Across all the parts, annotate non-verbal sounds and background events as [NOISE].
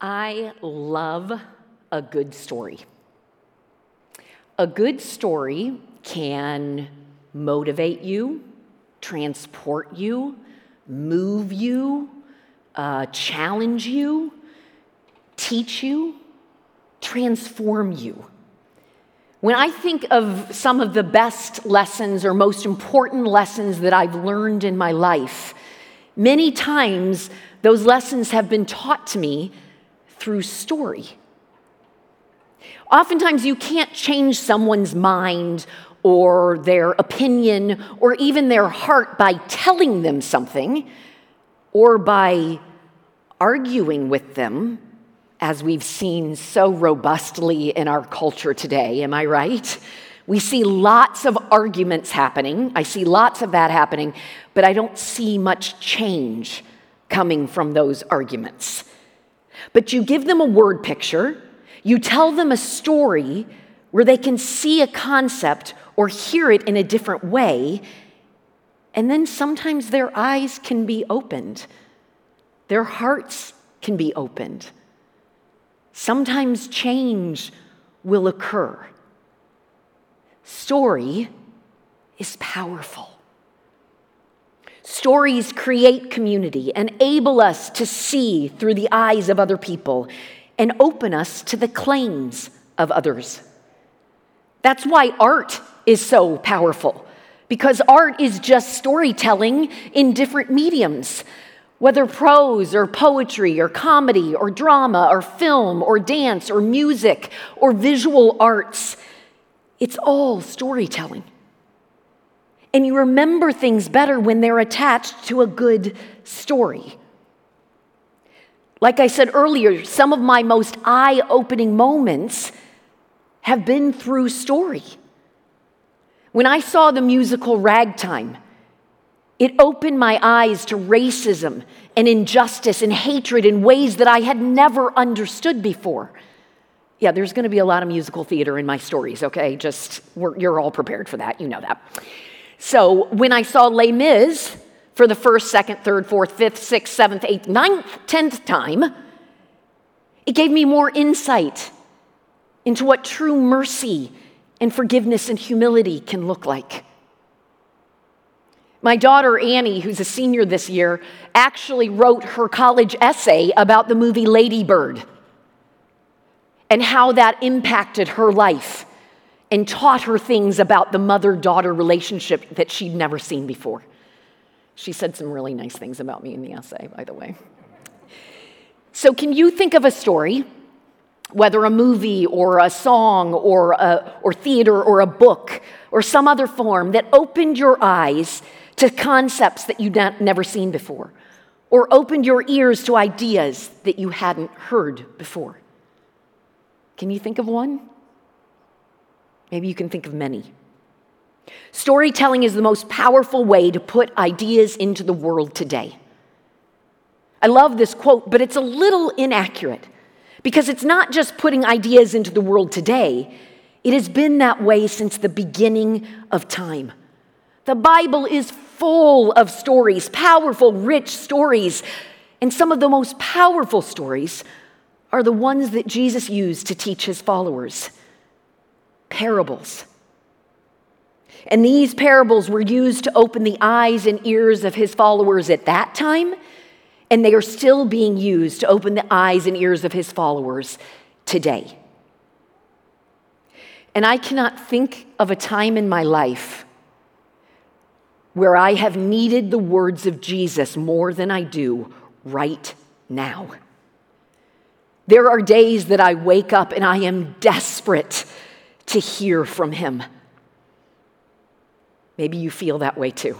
I love a good story. A good story can motivate you, transport you, move you, uh, challenge you, teach you, transform you. When I think of some of the best lessons or most important lessons that I've learned in my life, many times those lessons have been taught to me through story. Oftentimes, you can't change someone's mind or their opinion or even their heart by telling them something or by arguing with them, as we've seen so robustly in our culture today. Am I right? We see lots of arguments happening. I see lots of that happening, but I don't see much change coming from those arguments. But you give them a word picture, you tell them a story where they can see a concept or hear it in a different way, and then sometimes their eyes can be opened, their hearts can be opened. Sometimes change will occur. Story is powerful. Stories create community, enable us to see through the eyes of other people, and open us to the claims of others. That's why art is so powerful, because art is just storytelling in different mediums, whether prose or poetry or comedy or drama or film or dance or music or visual arts. It's all storytelling. And you remember things better when they're attached to a good story. Like I said earlier, some of my most eye opening moments have been through story. When I saw the musical Ragtime, it opened my eyes to racism and injustice and hatred in ways that I had never understood before. Yeah, there's going to be a lot of musical theater in my stories, okay? Just, you're all prepared for that. You know that. So when I saw Les Mis for the first, second, third, fourth, fifth, sixth, seventh, eighth, ninth, tenth time, it gave me more insight into what true mercy and forgiveness and humility can look like. My daughter Annie, who's a senior this year, actually wrote her college essay about the movie Lady Bird and how that impacted her life and taught her things about the mother daughter relationship that she'd never seen before. She said some really nice things about me in the essay, by the way. So, can you think of a story, whether a movie or a song or, a, or theater or a book or some other form, that opened your eyes to concepts that you'd never seen before, or opened your ears to ideas that you hadn't heard before? Can you think of one? Maybe you can think of many. Storytelling is the most powerful way to put ideas into the world today. I love this quote, but it's a little inaccurate because it's not just putting ideas into the world today, it has been that way since the beginning of time. The Bible is full of stories, powerful, rich stories, and some of the most powerful stories are the ones that Jesus used to teach his followers parables. And these parables were used to open the eyes and ears of his followers at that time, and they are still being used to open the eyes and ears of his followers today. And I cannot think of a time in my life where I have needed the words of Jesus more than I do right now. There are days that I wake up and I am desperate to hear from Him. Maybe you feel that way too.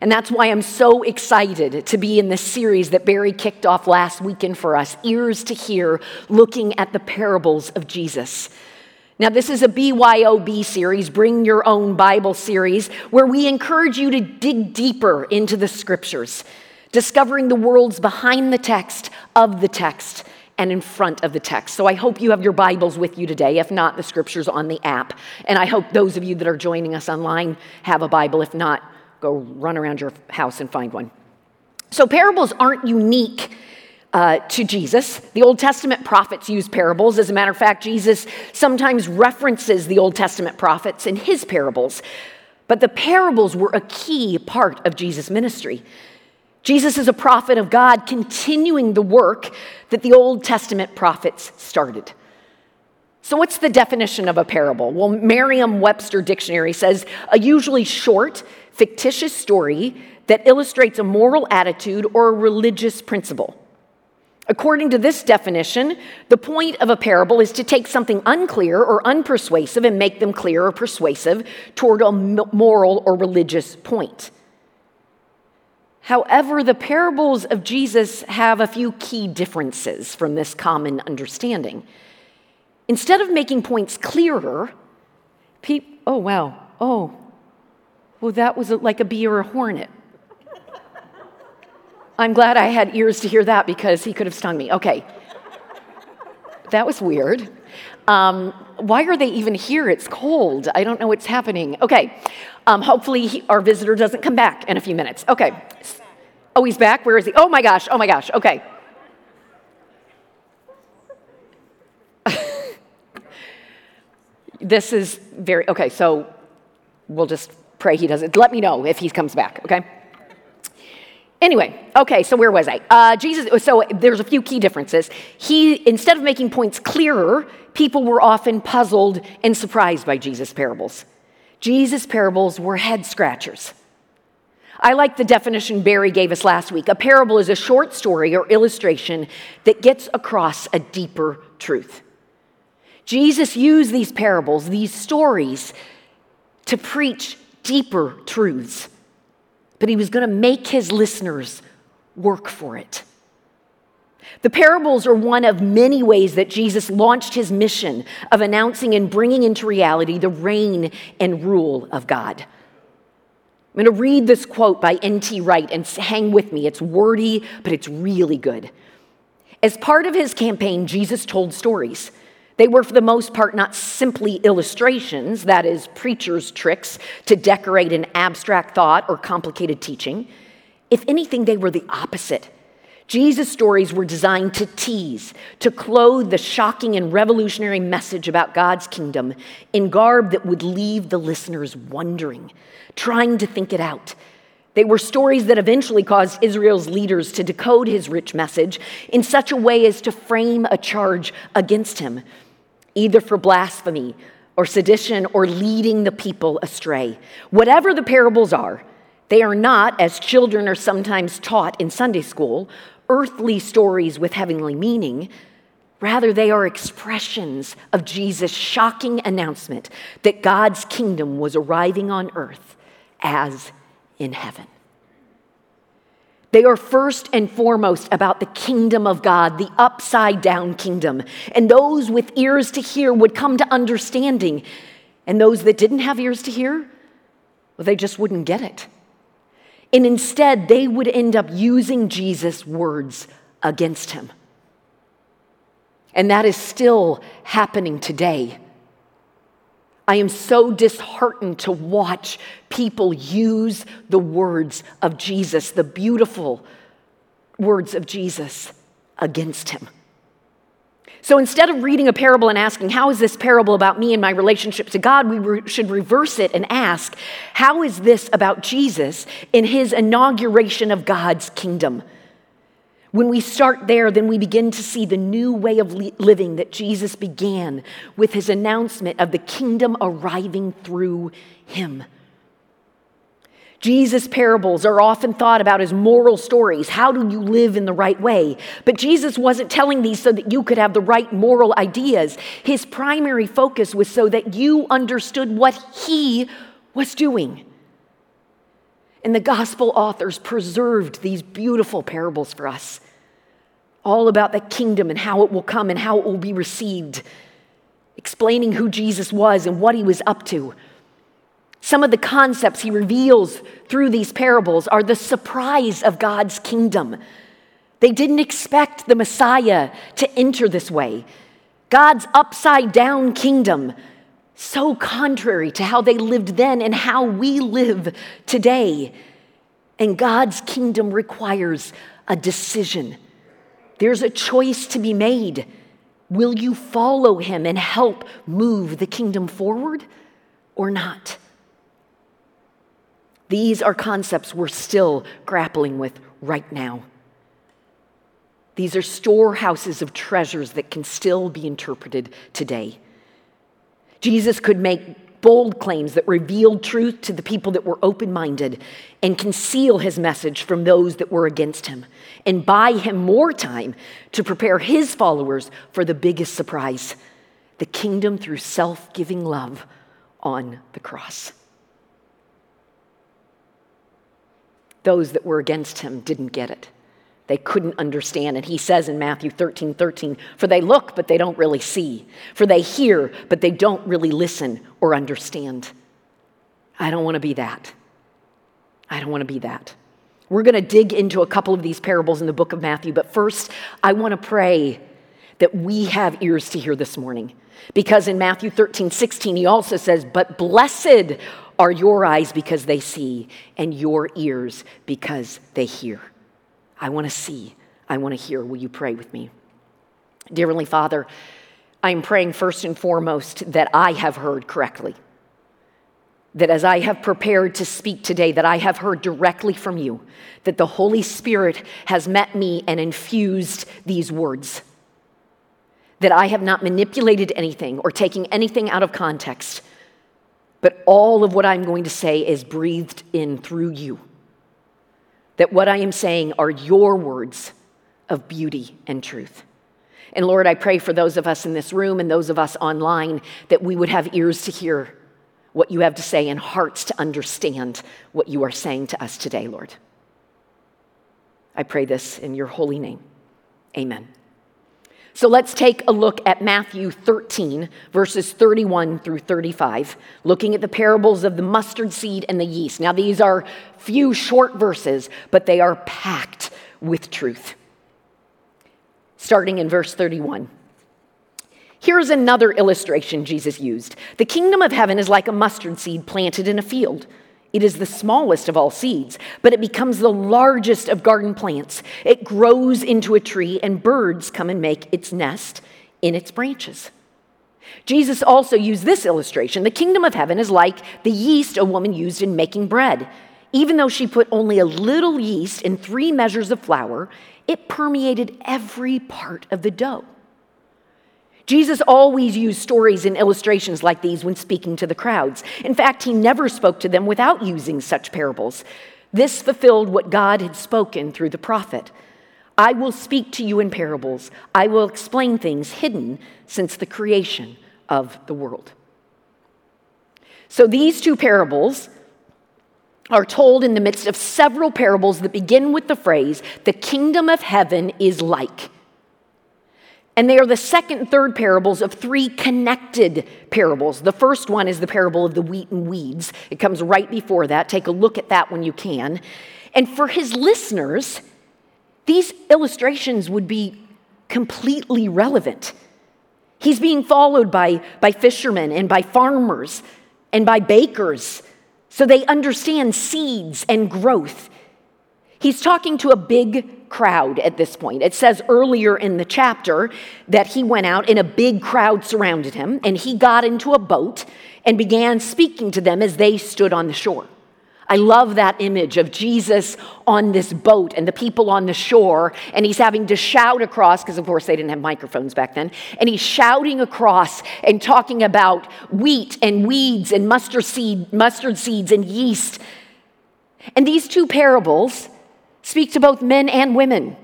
And that's why I'm so excited to be in this series that Barry kicked off last weekend for us Ears to Hear, looking at the parables of Jesus. Now, this is a BYOB series, Bring Your Own Bible series, where we encourage you to dig deeper into the scriptures, discovering the worlds behind the text, of the text, and in front of the text. So I hope you have your Bibles with you today. If not, the scriptures on the app. And I hope those of you that are joining us online have a Bible. If not, go run around your house and find one. So parables aren't unique uh, to Jesus. The Old Testament prophets use parables. As a matter of fact, Jesus sometimes references the Old Testament prophets in his parables. But the parables were a key part of Jesus' ministry. Jesus is a prophet of God, continuing the work that the Old Testament prophets started. So, what's the definition of a parable? Well, Merriam Webster Dictionary says a usually short, fictitious story that illustrates a moral attitude or a religious principle. According to this definition, the point of a parable is to take something unclear or unpersuasive and make them clear or persuasive toward a moral or religious point. However, the parables of Jesus have a few key differences from this common understanding. Instead of making points clearer, people, oh wow, oh, well, that was like a bee or a hornet. I'm glad I had ears to hear that because he could have stung me. Okay. That was weird. Um, why are they even here? It's cold. I don't know what's happening. Okay. Um, hopefully, he, our visitor doesn't come back in a few minutes. Okay. Oh, he's back? Where is he? Oh my gosh. Oh my gosh. Okay. [LAUGHS] this is very, okay, so we'll just pray he doesn't. Let me know if he comes back, okay? Anyway, okay, so where was I? Uh, Jesus, so there's a few key differences. He, instead of making points clearer, people were often puzzled and surprised by Jesus' parables. Jesus' parables were head scratchers. I like the definition Barry gave us last week. A parable is a short story or illustration that gets across a deeper truth. Jesus used these parables, these stories, to preach deeper truths but he was going to make his listeners work for it. The parables are one of many ways that Jesus launched his mission of announcing and bringing into reality the reign and rule of God. I'm going to read this quote by N.T. Wright and hang with me. It's wordy, but it's really good. As part of his campaign, Jesus told stories. They were, for the most part, not simply illustrations, that is, preachers' tricks to decorate an abstract thought or complicated teaching. If anything, they were the opposite. Jesus' stories were designed to tease, to clothe the shocking and revolutionary message about God's kingdom in garb that would leave the listeners wondering, trying to think it out. They were stories that eventually caused Israel's leaders to decode his rich message in such a way as to frame a charge against him either for blasphemy or sedition or leading the people astray. Whatever the parables are, they are not, as children are sometimes taught in Sunday school, earthly stories with heavenly meaning. Rather, they are expressions of Jesus' shocking announcement that God's kingdom was arriving on earth as in heaven. They are first and foremost about the kingdom of God, the upside down kingdom. And those with ears to hear would come to understanding. And those that didn't have ears to hear, well, they just wouldn't get it. And instead, they would end up using Jesus' words against him. And that is still happening today. I am so disheartened to watch people use the words of Jesus, the beautiful words of Jesus, against him. So instead of reading a parable and asking, How is this parable about me and my relationship to God? we re- should reverse it and ask, How is this about Jesus in his inauguration of God's kingdom? When we start there, then we begin to see the new way of living that Jesus began with his announcement of the kingdom arriving through him. Jesus' parables are often thought about as moral stories. How do you live in the right way? But Jesus wasn't telling these so that you could have the right moral ideas. His primary focus was so that you understood what he was doing. And the gospel authors preserved these beautiful parables for us all about the kingdom and how it will come and how it will be received, explaining who Jesus was and what he was up to. Some of the concepts he reveals through these parables are the surprise of God's kingdom. They didn't expect the Messiah to enter this way. God's upside down kingdom, so contrary to how they lived then and how we live today. And God's kingdom requires a decision There's a choice to be made. Will you follow him and help move the kingdom forward or not? These are concepts we're still grappling with right now. These are storehouses of treasures that can still be interpreted today. Jesus could make bold claims that revealed truth to the people that were open minded and conceal his message from those that were against him and buy him more time to prepare his followers for the biggest surprise the kingdom through self giving love on the cross. Those that were against him didn't get it. They couldn't understand. And he says in Matthew 13 13, For they look, but they don't really see. For they hear, but they don't really listen or understand. I don't want to be that. I don't want to be that. We're going to dig into a couple of these parables in the book of Matthew, but first, I want to pray that we have ears to hear this morning. Because in Matthew 13 16, he also says, But blessed are your eyes because they see, and your ears because they hear. I want to see, I want to hear. Will you pray with me? Dear Heavenly Father, I'm praying first and foremost that I have heard correctly. That as I have prepared to speak today, that I have heard directly from you, that the Holy Spirit has met me and infused these words. That I have not manipulated anything or taking anything out of context, but all of what I'm going to say is breathed in through you. That what I am saying are your words of beauty and truth. And Lord, I pray for those of us in this room and those of us online that we would have ears to hear what you have to say and hearts to understand what you are saying to us today, Lord. I pray this in your holy name. Amen. So let's take a look at Matthew 13, verses 31 through 35, looking at the parables of the mustard seed and the yeast. Now, these are few short verses, but they are packed with truth. Starting in verse 31. Here's another illustration Jesus used. The kingdom of heaven is like a mustard seed planted in a field. It is the smallest of all seeds, but it becomes the largest of garden plants. It grows into a tree, and birds come and make its nest in its branches. Jesus also used this illustration. The kingdom of heaven is like the yeast a woman used in making bread. Even though she put only a little yeast in three measures of flour, it permeated every part of the dough. Jesus always used stories and illustrations like these when speaking to the crowds. In fact, he never spoke to them without using such parables. This fulfilled what God had spoken through the prophet. I will speak to you in parables. I will explain things hidden since the creation of the world. So these two parables are told in the midst of several parables that begin with the phrase, the kingdom of heaven is like. And they are the second and third parables of three connected parables. The first one is the parable of the wheat and weeds. It comes right before that. Take a look at that when you can. And for his listeners, these illustrations would be completely relevant. He's being followed by, by fishermen and by farmers and by bakers, so they understand seeds and growth. He's talking to a big crowd at this point. It says earlier in the chapter that he went out and a big crowd surrounded him, and he got into a boat and began speaking to them as they stood on the shore. I love that image of Jesus on this boat and the people on the shore, and he's having to shout across, because of course they didn't have microphones back then, and he's shouting across and talking about wheat and weeds and mustard seed, mustard seeds and yeast. And these two parables speak to both men and women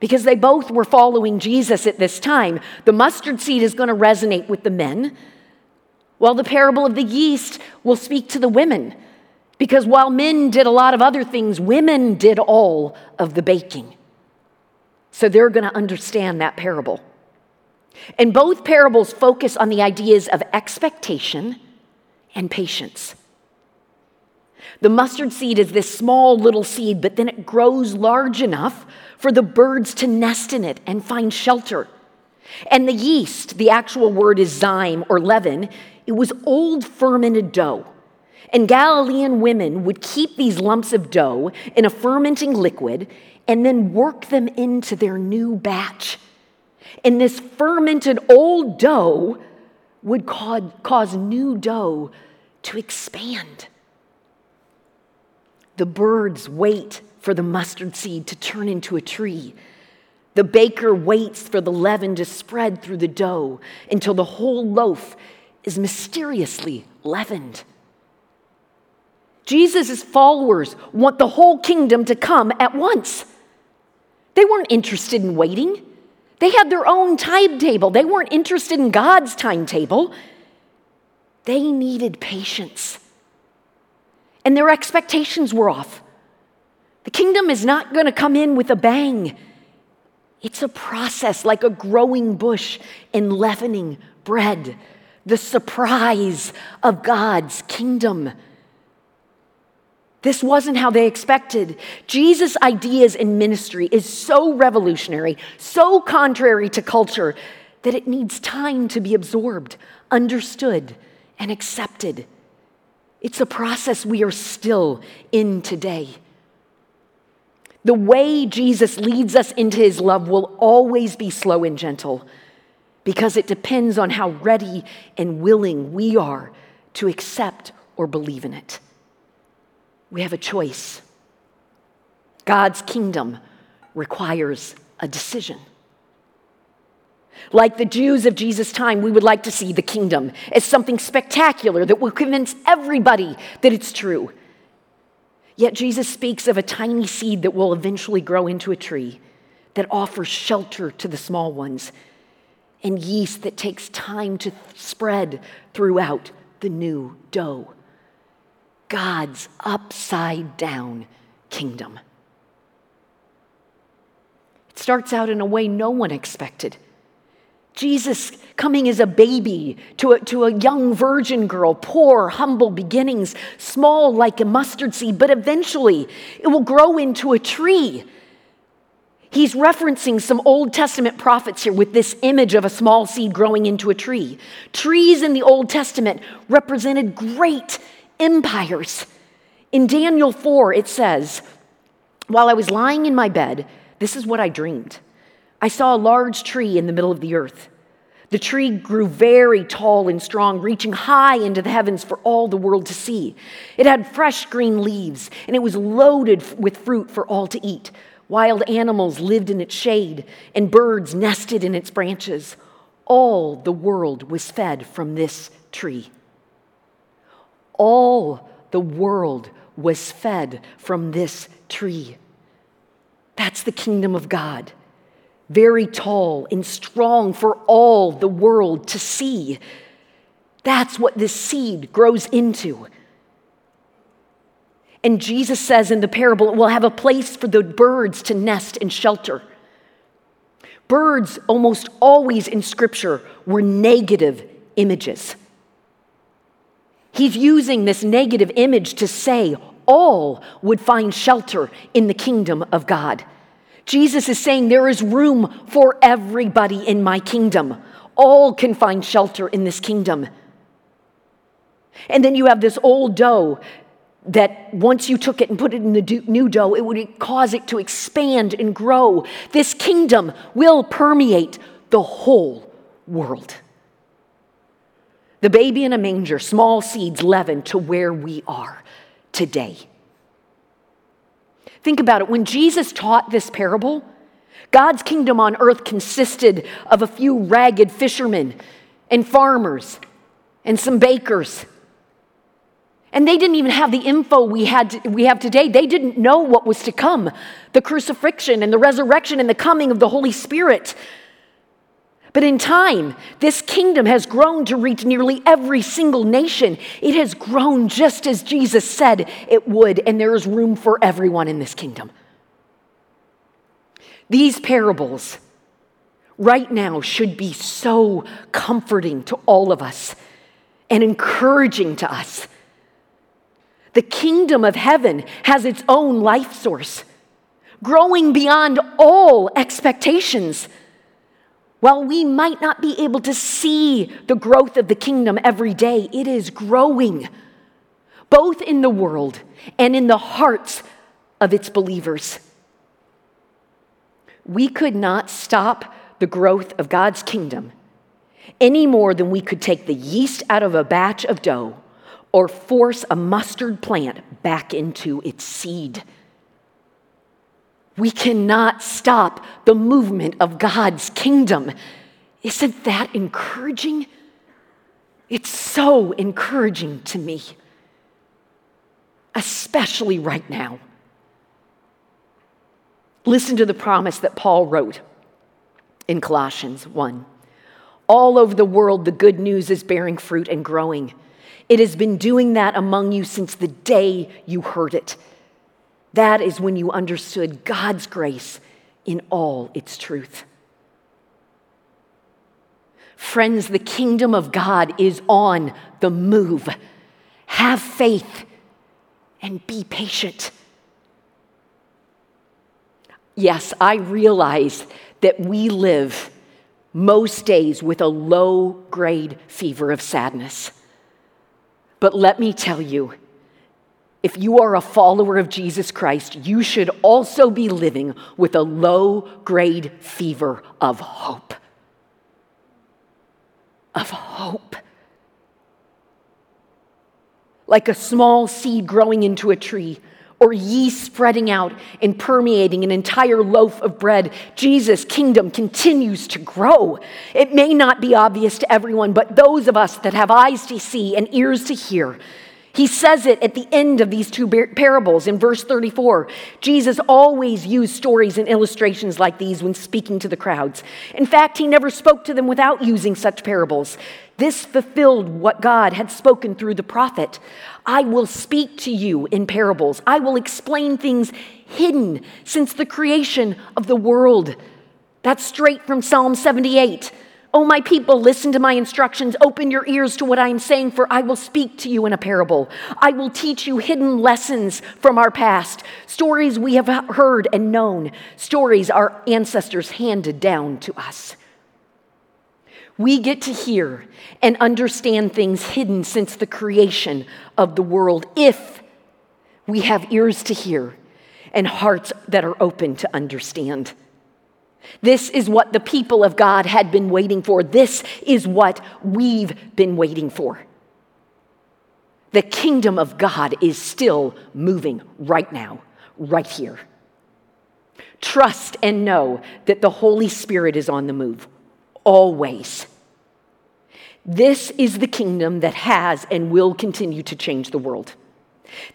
because they both were following Jesus at this time. The mustard seed is going to resonate with the men, while the parable of the yeast will speak to the women. Because while men did a lot of other things, women did all of the baking. So they're going to understand that parable. And both parables focus on the ideas of expectation and patience. The mustard seed is this small little seed, but then it grows large enough for the birds to nest in it and find shelter. And the yeast, the actual word is zyme or leaven, it was old fermented dough. And Galilean women would keep these lumps of dough in a fermenting liquid and then work them into their new batch. And this fermented old dough would cause, new dough to expand. The birds wait for the mustard seed to turn into a tree. The baker waits for the leaven to spread through the dough until the whole loaf is mysteriously leavened. Jesus' followers want the whole kingdom to come at once. They weren't interested in waiting. They had their own timetable. They weren't interested in God's timetable. They needed patience. And their expectations were off. The kingdom is not going to come in with a bang. It's a process like a growing bush in leavening bread, the surprise of God's kingdom. This wasn't how they expected. Jesus' ideas in ministry is so revolutionary, so contrary to culture, that it needs time to be absorbed, understood, and accepted. It's a process we are still in today. The way Jesus leads us into his love will always be slow and gentle because it depends on how ready and willing we are to accept or believe in it we have a choice. God's kingdom requires a decision. Like the Jews of Jesus' time, we would like to see the kingdom as something spectacular that will convince everybody that it's true. Yet Jesus speaks of a tiny seed that will eventually grow into a tree that offers shelter to the small ones and yeast that takes time to spread throughout the new dough. God's upside down kingdom. It starts out in a way no one expected. Jesus coming as a baby to a, to a young virgin girl, poor, humble beginnings, small like a mustard seed, but eventually it will grow into a tree. He's referencing some Old Testament prophets here with this image of a small seed growing into a tree. Trees in the Old Testament represented great empires. In Daniel 4, it says, While I was lying in my bed, this is what I dreamed. I saw a large tree in the middle of the earth. The tree grew very tall and strong, reaching high into the heavens for all the world to see. It had fresh green leaves, and it was loaded with fruit for all to eat. Wild animals lived in its shade, and birds nested in its branches. All the world was fed from this tree. All the world was fed from this tree. That's the kingdom of God. Very tall and strong for all the world to see. That's what this seed grows into. And Jesus says in the parable, it will have a place for the birds to nest and shelter. Birds, almost always in Scripture, were negative images. He's using this negative image to say all would find shelter in the kingdom of God. Jesus is saying there is room for everybody in my kingdom. All can find shelter in this kingdom. And then you have this old dough that once you took it and put it in the new dough, it would cause it to expand and grow. This kingdom will permeate the whole world. The baby in a manger, small seeds leaven to where we are today. Think about it. When Jesus taught this parable, God's kingdom on earth consisted of a few ragged fishermen and farmers and some bakers. And they didn't even have the info we, had, we have today. They didn't know what was to come the crucifixion and the resurrection and the coming of the Holy Spirit. But in time, this kingdom has grown to reach nearly every single nation. It has grown just as Jesus said it would, and there is room for everyone in this kingdom. These parables right now should be so comforting to all of us and encouraging to us. The kingdom of heaven has its own life source, growing beyond all expectations. While we might not be able to see the growth of the kingdom every day, it is growing. both in the world and in the hearts of its believers. We could not stop the growth of God's kingdom any more than we could take the yeast out of a batch of dough or force a mustard plant back into its seed. We cannot stop the movement of God's kingdom. Isn't that encouraging? It's so encouraging to me, especially right now. Listen to the promise that Paul wrote in Colossians 1. All over the world, the good news is bearing fruit and growing. It has been doing that among you since the day you heard it. That is when you understood God's grace in all its truth. Friends, the kingdom of God is on the move. Have faith and be patient. Yes, I realize that we live most days with a low grade fever of sadness. But let me tell you, if you are a follower of Jesus Christ, you should also be living with a low grade fever of hope of hope. Like a small seed growing into a tree, or yeast spreading out and permeating an entire loaf of bread, Jesus' kingdom continues to grow. It may not be obvious to everyone, but those of us that have eyes to see and ears to hear, he says it at the end of these two parables in verse 34. Jesus always used stories and illustrations like these when speaking to the crowds. In fact, he never spoke to them without using such parables. This fulfilled what God had spoken through the prophet. I will speak to you in parables. I will explain things hidden since the creation of the world. That's straight from Psalm 78. Oh, my people, listen to my instructions. Open your ears to what I am saying, for I will speak to you in a parable. I will teach you hidden lessons from our past, stories we have heard and known, stories our ancestors handed down to us. We get to hear and understand things hidden since the creation of the world if we have ears to hear and hearts that are open to understand. This is what the people of God had been waiting for. This is what we've been waiting for. The kingdom of God is still moving right now, right here. Trust and know that the Holy Spirit is on the move, always. This is the kingdom that has and will continue to change the world.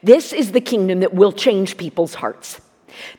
This is the kingdom that will change people's hearts.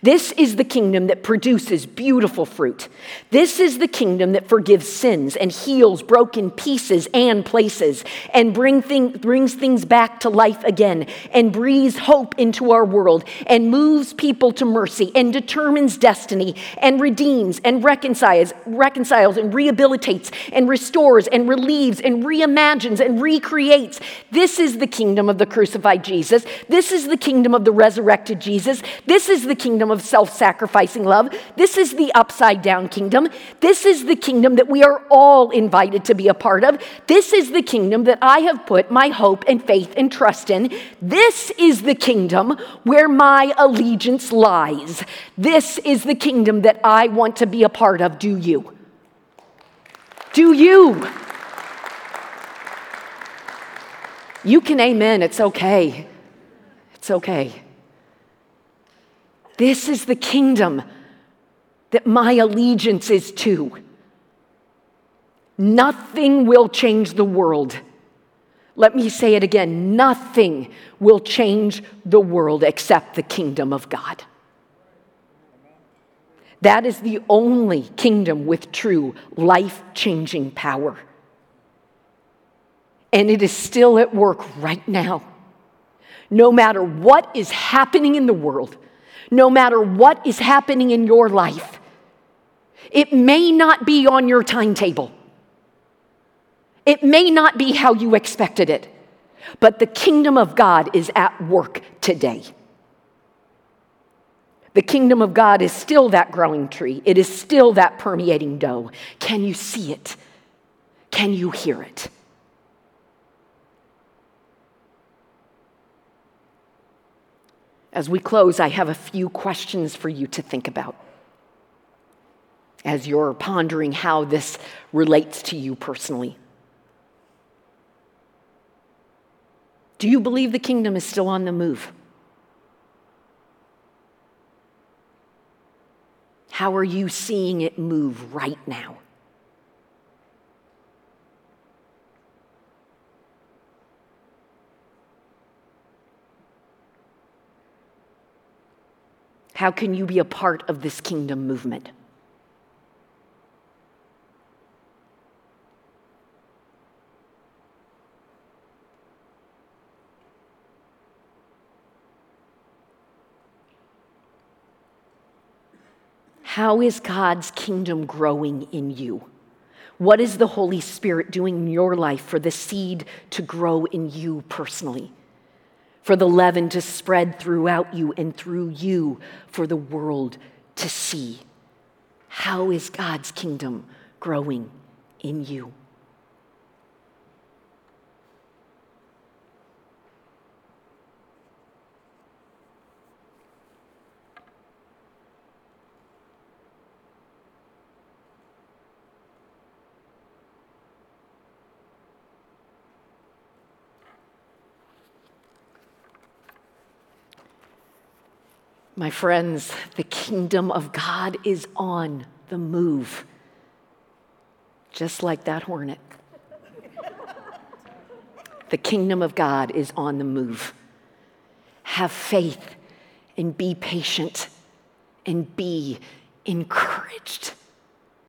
This is the kingdom that produces beautiful fruit. This is the kingdom that forgives sins and heals broken pieces and places and bring thing, brings things back to life again and breathes hope into our world and moves people to mercy and determines destiny and redeems and reconciles, reconciles and rehabilitates and restores and relieves and reimagines and recreates. This is the kingdom of the crucified Jesus. This is the kingdom of the resurrected Jesus. This is the kingdom of self sacrificing love. This is the upside down kingdom. This is the kingdom that we are all invited to be a part of. This is the kingdom that I have put my hope and faith and trust in. This is the kingdom where my allegiance lies. This is the kingdom that I want to be a part of. Do you? Do you? You can amen. It's okay. It's okay. This is the kingdom that my allegiance is to. Nothing will change the world. Let me say it again nothing will change the world except the kingdom of God. That is the only kingdom with true life changing power. And it is still at work right now. No matter what is happening in the world, no matter what is happening in your life. It may not be on your timetable, it may not be how you expected it, but the kingdom of God is at work today. The kingdom of God is still that growing tree. It is still that permeating dough. Can you see it? Can you hear it? As we close, I have a few questions for you to think about as you're pondering how this relates to you personally. Do you believe the kingdom is still on the move? How are you seeing it move right now? How can you be a part of this kingdom movement? How is God's kingdom growing in you? What is the Holy Spirit doing in your life for the seed to grow in you personally? For the leaven to spread throughout you and through you for the world to see. How is God's kingdom growing in you? My friends, the kingdom of God is on the move, just like that hornet. the kingdom of God is on the move. Have faith and be patient and be encouraged.